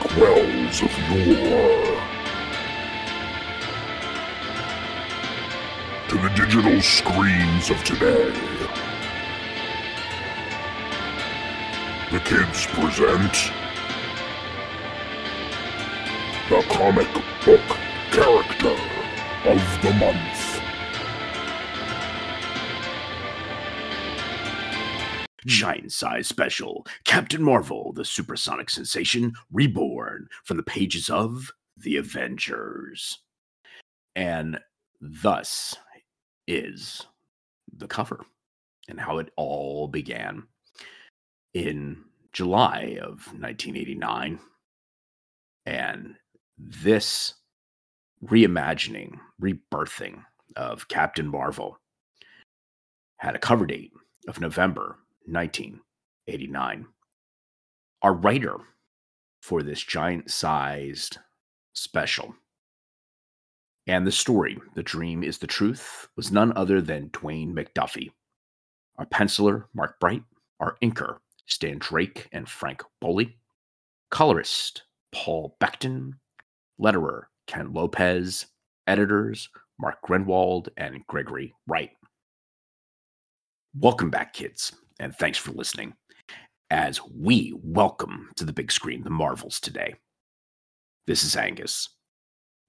inkwells of yore. To the digital screens of today. The kids present the comic book character of the month. Hmm. Giant size special Captain Marvel, the supersonic sensation, reborn from the pages of The Avengers. And thus is the cover and how it all began. In July of 1989, and this reimagining, rebirthing of Captain Marvel had a cover date of November 1989. Our writer for this giant sized special and the story, The Dream is the Truth, was none other than Dwayne McDuffie. Our penciler, Mark Bright, our inker, Stan Drake and Frank Bolle, colorist, Paul Becton, letterer, Ken Lopez, editors, Mark Gruenwald and Gregory Wright. Welcome back, kids, and thanks for listening as we welcome to the big screen the Marvels today. This is Angus,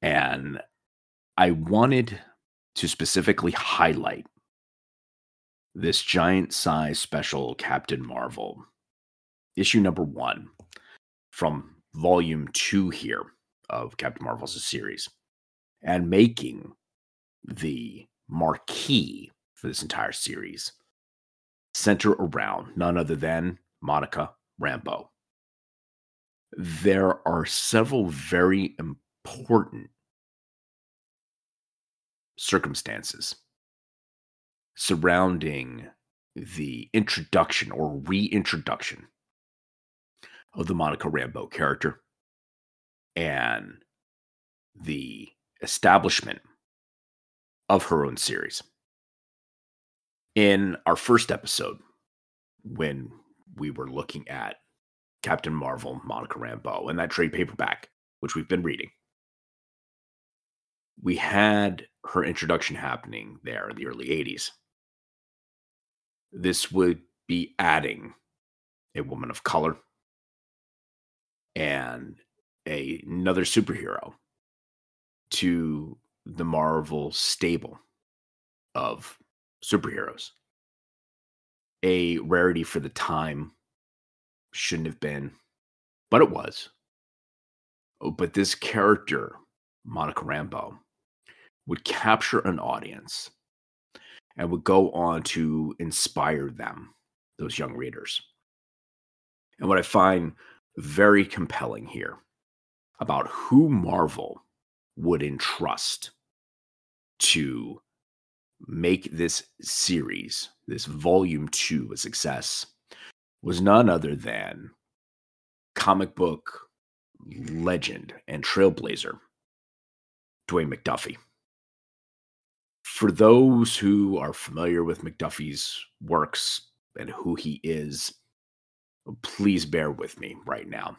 and I wanted to specifically highlight this giant size special Captain Marvel, issue number one from volume two here of Captain Marvel's series, and making the marquee for this entire series center around none other than Monica Rambeau. There are several very important circumstances surrounding the introduction or reintroduction of the Monica Rambeau character and the establishment of her own series. In our first episode, when we were looking at Captain Marvel, Monica Rambeau, and that trade paperback, which we've been reading, we had her introduction happening there in the early 80s. This would be adding a woman of color and a, another superhero to the Marvel stable of superheroes. A rarity for the time shouldn't have been, but it was. Oh, but this character, Monica Rambeau, would capture an audience and would go on to inspire them, those young readers. And what I find very compelling here about who Marvel would entrust to make this series, this volume two, a success was none other than comic book legend and trailblazer, Dwayne McDuffie. For those who are familiar with McDuffie's works and who he is, please bear with me right now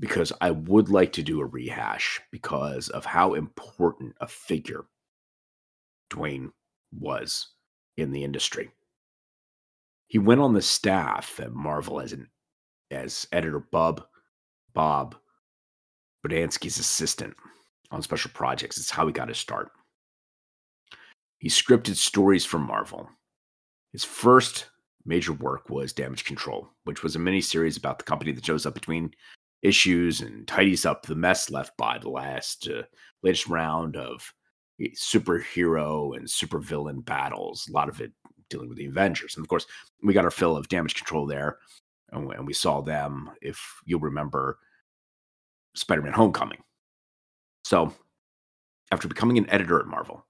because I would like to do a rehash because of how important a figure Dwayne was in the industry. He went on the staff at Marvel as an as editor Bub Bob Budiansky's assistant on special projects. It's how he got his start. He scripted stories for Marvel. His first major work was Damage Control, which was a miniseries about the company that shows up between issues and tidies up the mess left by the last uh, latest round of Eh, superhero and supervillain battles. A lot of it dealing with the Avengers, and of course, we got our fill of Damage Control there, and we saw them. If you'll remember, Spider-Man: Homecoming. So, after becoming an editor at Marvel,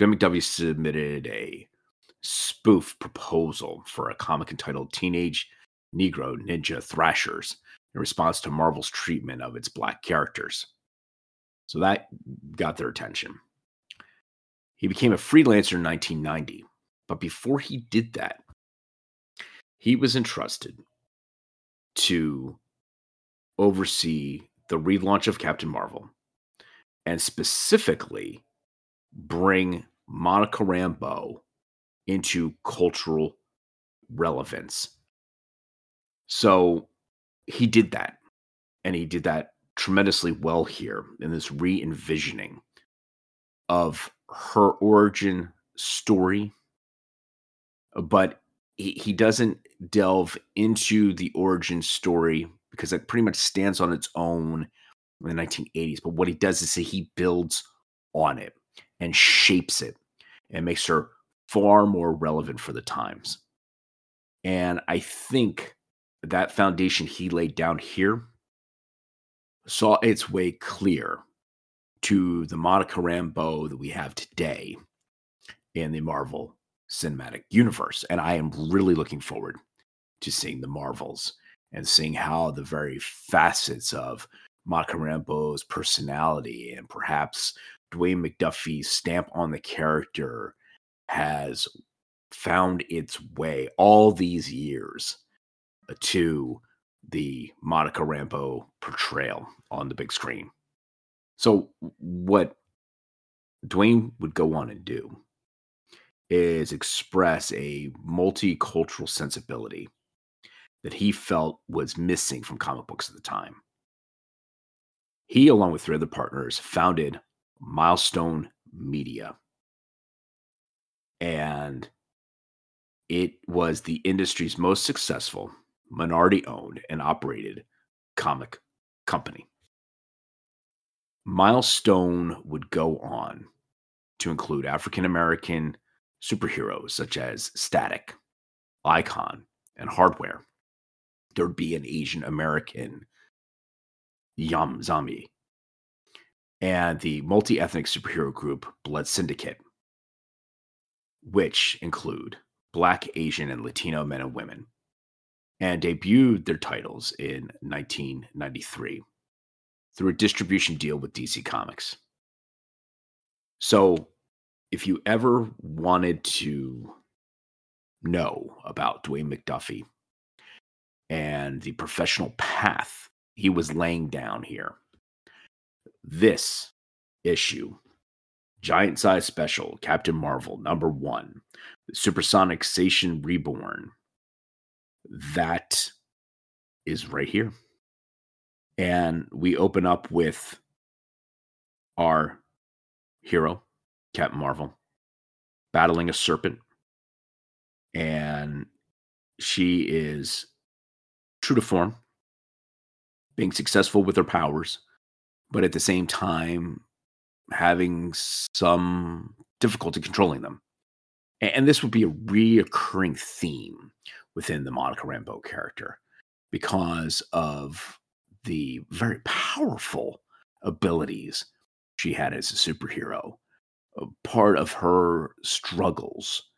McDuffie submitted a spoof proposal for a comic entitled Teenage Negro Ninja Thrashers in response to Marvel's treatment of its black characters. So that got their attention. He became a freelancer in 1990, but before he did that, he was entrusted to oversee the relaunch of Captain Marvel and specifically bring Monica Rambeau into cultural relevance. So he did that. And he did that tremendously well here in this re envisioning of her origin story. But he, he doesn't delve into the origin story because it pretty much stands on its own in the 1980s. But what he does is he builds on it and shapes it and makes her far more relevant for the times. And I think that foundation he laid down here saw its way clear to the Monica Rambeau that we have today in the Marvel Cinematic Universe. And I am really looking forward to seeing the Marvels and seeing how the very facets of Monica Rambeau's personality and perhaps Dwayne McDuffie's stamp on the character has found its way all these years to the Monica Rambeau portrayal on the big screen. So, what Dwayne would go on and do is express a multicultural sensibility that he felt was missing from comic books at the time. He, along with three other partners, founded Milestone Media. And it was the industry's most successful, minority owned, and operated comic company. Milestone would go on to include African American superheroes such as Static, Icon, and Hardware. There'd be an Asian American Yam Xombi, and the multi ethnic superhero group Blood Syndicate, which include Black, Asian, and Latino men and women, and debuted their titles in 1993 through a distribution deal with DC Comics. So, if you ever wanted to know about Dwayne McDuffie and the professional path he was laying down here, this issue, giant size special, Captain Marvel number one, Supersonic Sensation Reborn, that is right here and we open up with our hero, Captain Marvel, battling a serpent. And she is true to form, being successful with her powers, but at the same time having some difficulty controlling them. And this would be a reoccurring theme within the Monica Rambeau character because of the very powerful abilities she had as a superhero. Uh, part of her struggles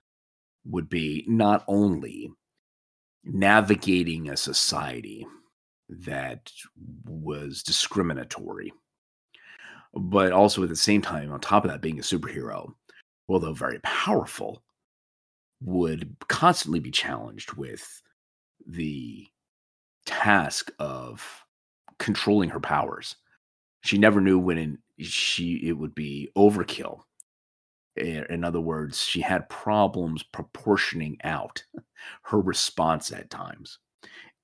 would be not only navigating a society that was discriminatory, but also at the same time, on top of that, being a superhero, although very powerful, would constantly be challenged with the task of controlling her powers. She never knew when she it would be overkill. In other words, she had problems proportioning out her response at times.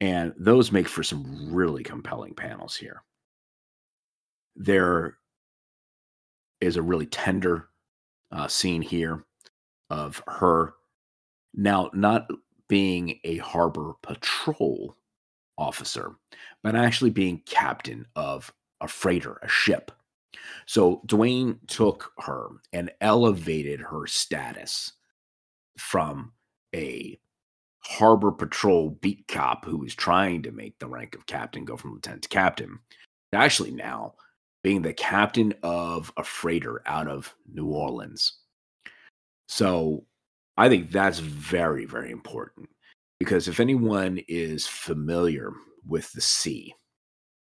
And those make for some really compelling panels here. There is a really tender uh, scene here of her now not being a harbor patrol officer, but actually being captain of a freighter, a ship. So Dwayne took her and elevated her status from a harbor patrol beat cop who was trying to make the rank of captain go from lieutenant to captain to actually now being the captain of a freighter out of New Orleans. So I think that's very, very important because if anyone is familiar with the sea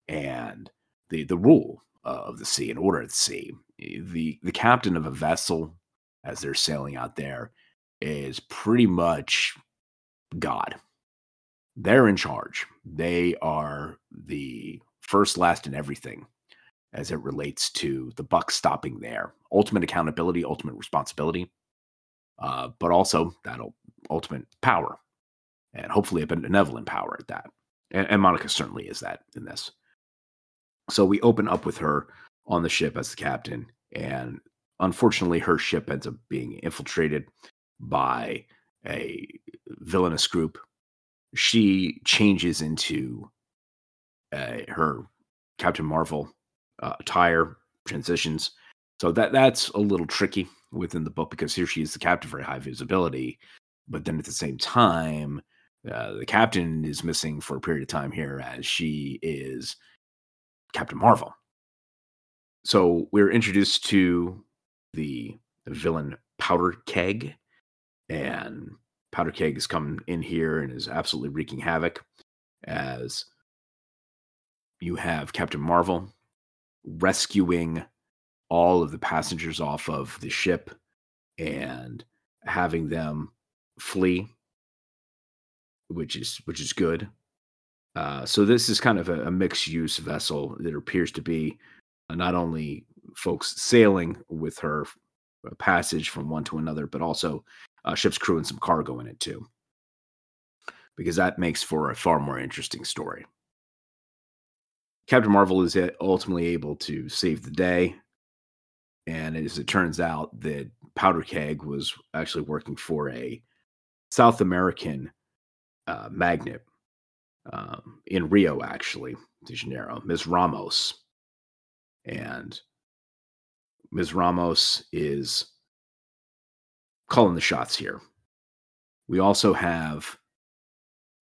and the the rule of the sea and order of the sea, eh, the the captain of a vessel as they're sailing out there is pretty much God. They're in charge. They are the first, last, and everything as it relates to the buck stopping there. Ultimate accountability, ultimate responsibility, uh, but also that ultimate power, and hopefully a benevolent power at that. And, and Monica certainly is that in this. So we open up with her on the ship as the captain, and unfortunately, her ship ends up being infiltrated by a villainous group. She changes into her Captain Marvel uh, attire, transitions. So that that's a little tricky within the book because here she is the captain, very high visibility, but then at the same time, uh, the captain is missing for a period of time here as she is Captain Marvel. So we're introduced to the, the villain Powder Keg, and Powder Keg has come in here and is absolutely wreaking havoc as you have Captain Marvel rescuing all of the passengers off of the ship and having them flee which is which is good. Uh, so this is kind of a, a mixed use vessel. That appears to be uh, not only folks sailing with her uh, passage from one to another but also uh, ship's crew and some cargo in it too. Because that makes for a far more interesting story. Captain Marvel is ultimately able to save the day. And as it turns out, that Powder Keg was actually working for a South American uh, magnet um, in Rio, actually, de Janeiro, Ms. Ramos. And Ms. Ramos is calling the shots here. We also have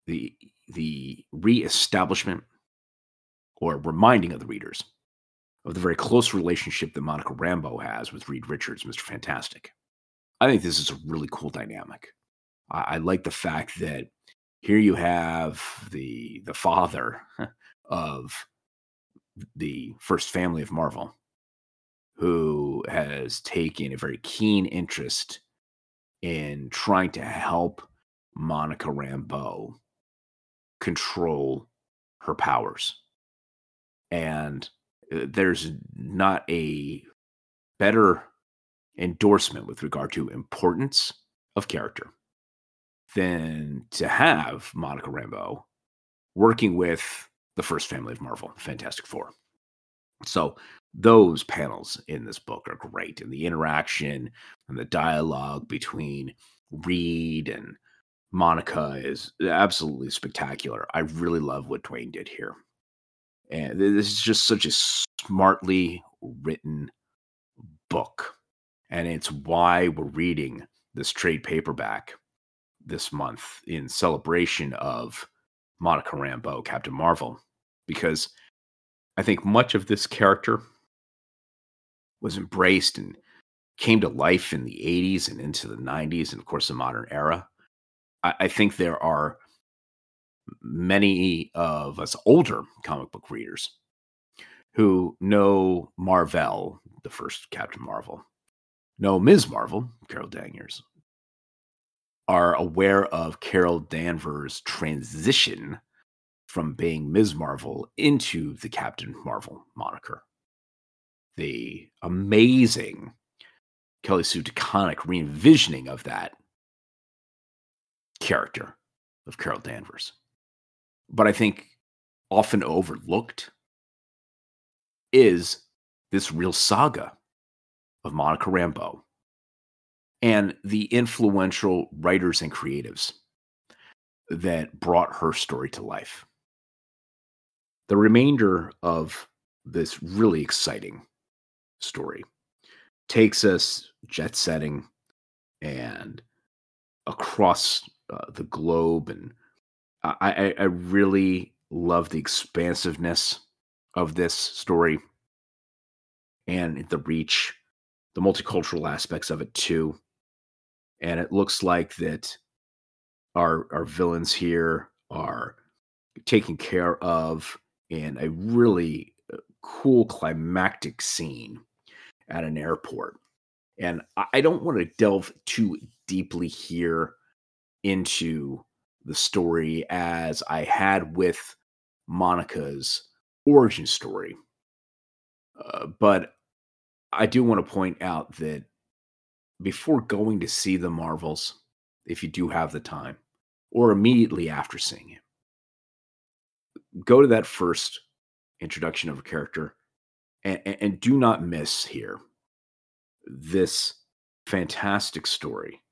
the the reestablishment or reminding of the readers of the very close relationship that Monica Rambeau has with Reed Richards, Mr. Fantastic. I think this is a really cool dynamic. I, I like the fact that here you have the the father of the first family of Marvel, who has taken a very keen interest in trying to help Monica Rambeau control her powers. And uh, there's not a better endorsement with regard to importance of character than to have Monica Rambeau working with the first family of Marvel, Fantastic Four. So those panels in this book are great, and the interaction and the dialogue between Reed and Monica is absolutely spectacular. I really love what Dwayne did here. And this is just such a smartly written book. And it's why we're reading this trade paperback this month in celebration of Monica Rambeau, Captain Marvel, because I think much of this character was embraced and came to life in the 80s and into the 90s and, of course, the modern era. I, I think there are many of us older comic book readers who know Marvel, the first Captain Marvel, know Ms. Marvel, Carol Danvers, are aware of Carol Danvers' transition from being Ms. Marvel into the Captain Marvel moniker. The amazing Kelly Sue DeConnick re envisioning of that character of Carol Danvers but I think often overlooked is this real saga of Monica Rambeau and the influential writers and creatives that brought her story to life. The remainder of this really exciting story takes us jet setting and across uh, the globe and I, I really love the expansiveness of this story and the reach, the multicultural aspects of it too. And it looks like that our our villains here are taken care of in a really uh, cool climactic scene at an airport. And I don't want to delve too deeply here into the story as I had with Monica's origin story. Uh, but I do want to point out that before going to see the Marvels, if you do have the time, or immediately after seeing it, go to that first introduction of a character and, and do not miss here this fantastic story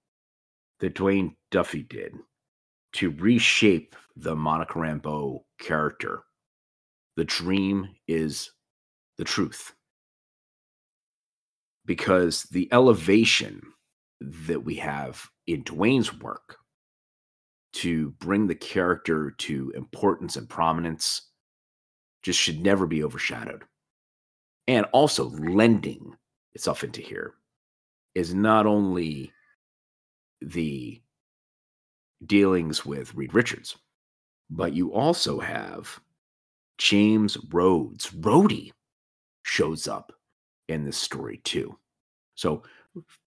that Dwayne Duffy did to reshape the Monica Rambeau character. The dream is the truth. Because the elevation that we have in Dwayne's work to bring the character to importance and prominence just should never be overshadowed. And also lending itself into here is not only the dealings with Reed Richards, but you also have James Rhodes. Rhodey shows up in this story too. So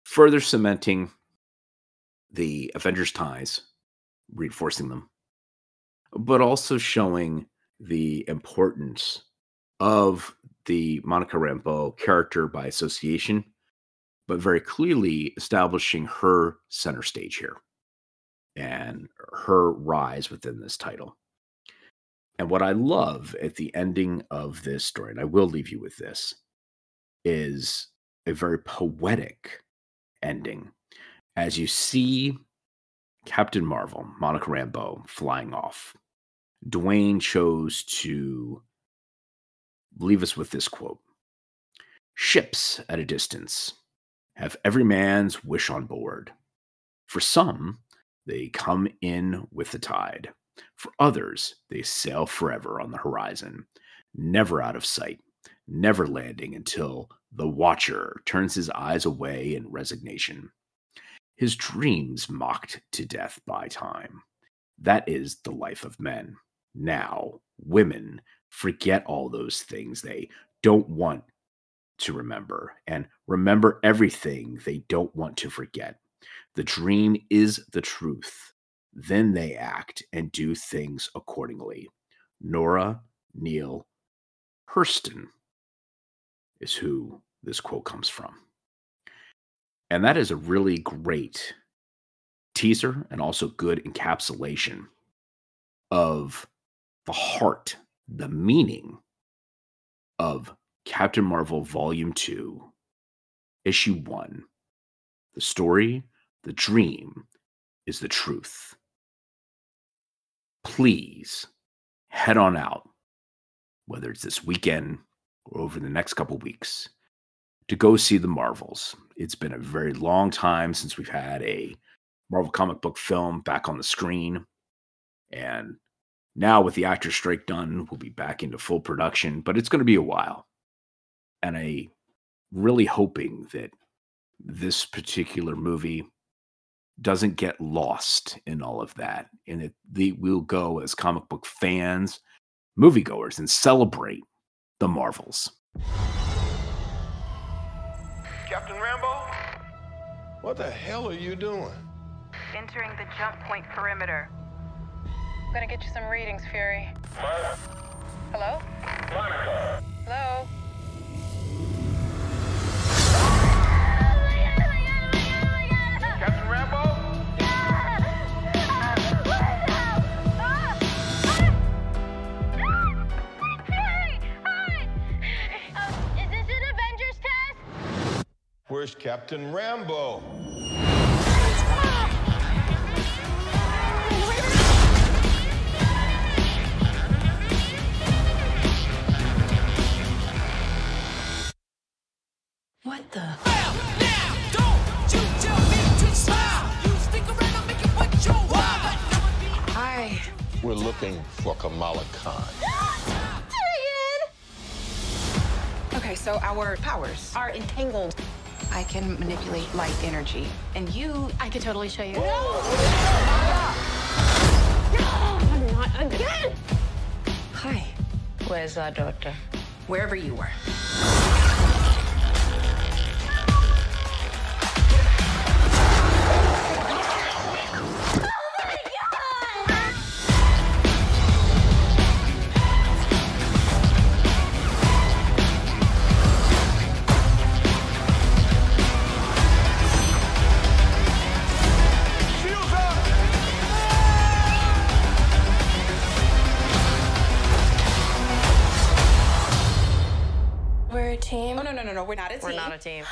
further cementing the Avengers ties, reinforcing them, but also showing the importance of the Monica Rambeau character by association, but very clearly establishing her center stage here and her rise within this title. And what I love at the ending of this story, and I will leave you with this, is a very poetic ending as you see Captain Marvel, Monica Rambeau, flying off. Dwayne chose to leave us with this quote Ships at a distance have every man's wish on board. For some, they come in with the tide. For others, they sail forever on the horizon, never out of sight, never landing until the watcher turns his eyes away in resignation. His dreams mocked to death by time. That is the life of men. Now, women forget all those things they don't want to remember and remember everything they don't want to forget. The dream is the truth. Then they act and do things accordingly. Zora Neale Hurston is who this quote comes from. And that is a really great teaser and also good encapsulation of the heart, the meaning of Captain Marvel Volume 2, Issue 1. The story, the dream is the truth. Please head on out, whether it's this weekend over the next couple weeks, to go see the Marvels. It's been a very long time since we've had a Marvel comic book film back on the screen. And now, with the actor strike done, we'll be back into full production, but it's going to be a while. And I really hoping that this particular movie doesn't get lost in all of that. And it they will go as comic book fans, moviegoers, and celebrate the Marvels. Captain Rambeau? What the hell are you doing? Entering the jump point perimeter. I'm gonna get you some readings, Fury. Hello? Monica. Hello? Where's Captain Rambeau? What the? Hi. We're looking for Kamala Khan. Okay, so our powers are entangled. I can manipulate light energy. And you, I could totally show you. No! I'm not again! Hi, Where's our daughter? wherever you were. We're not a team.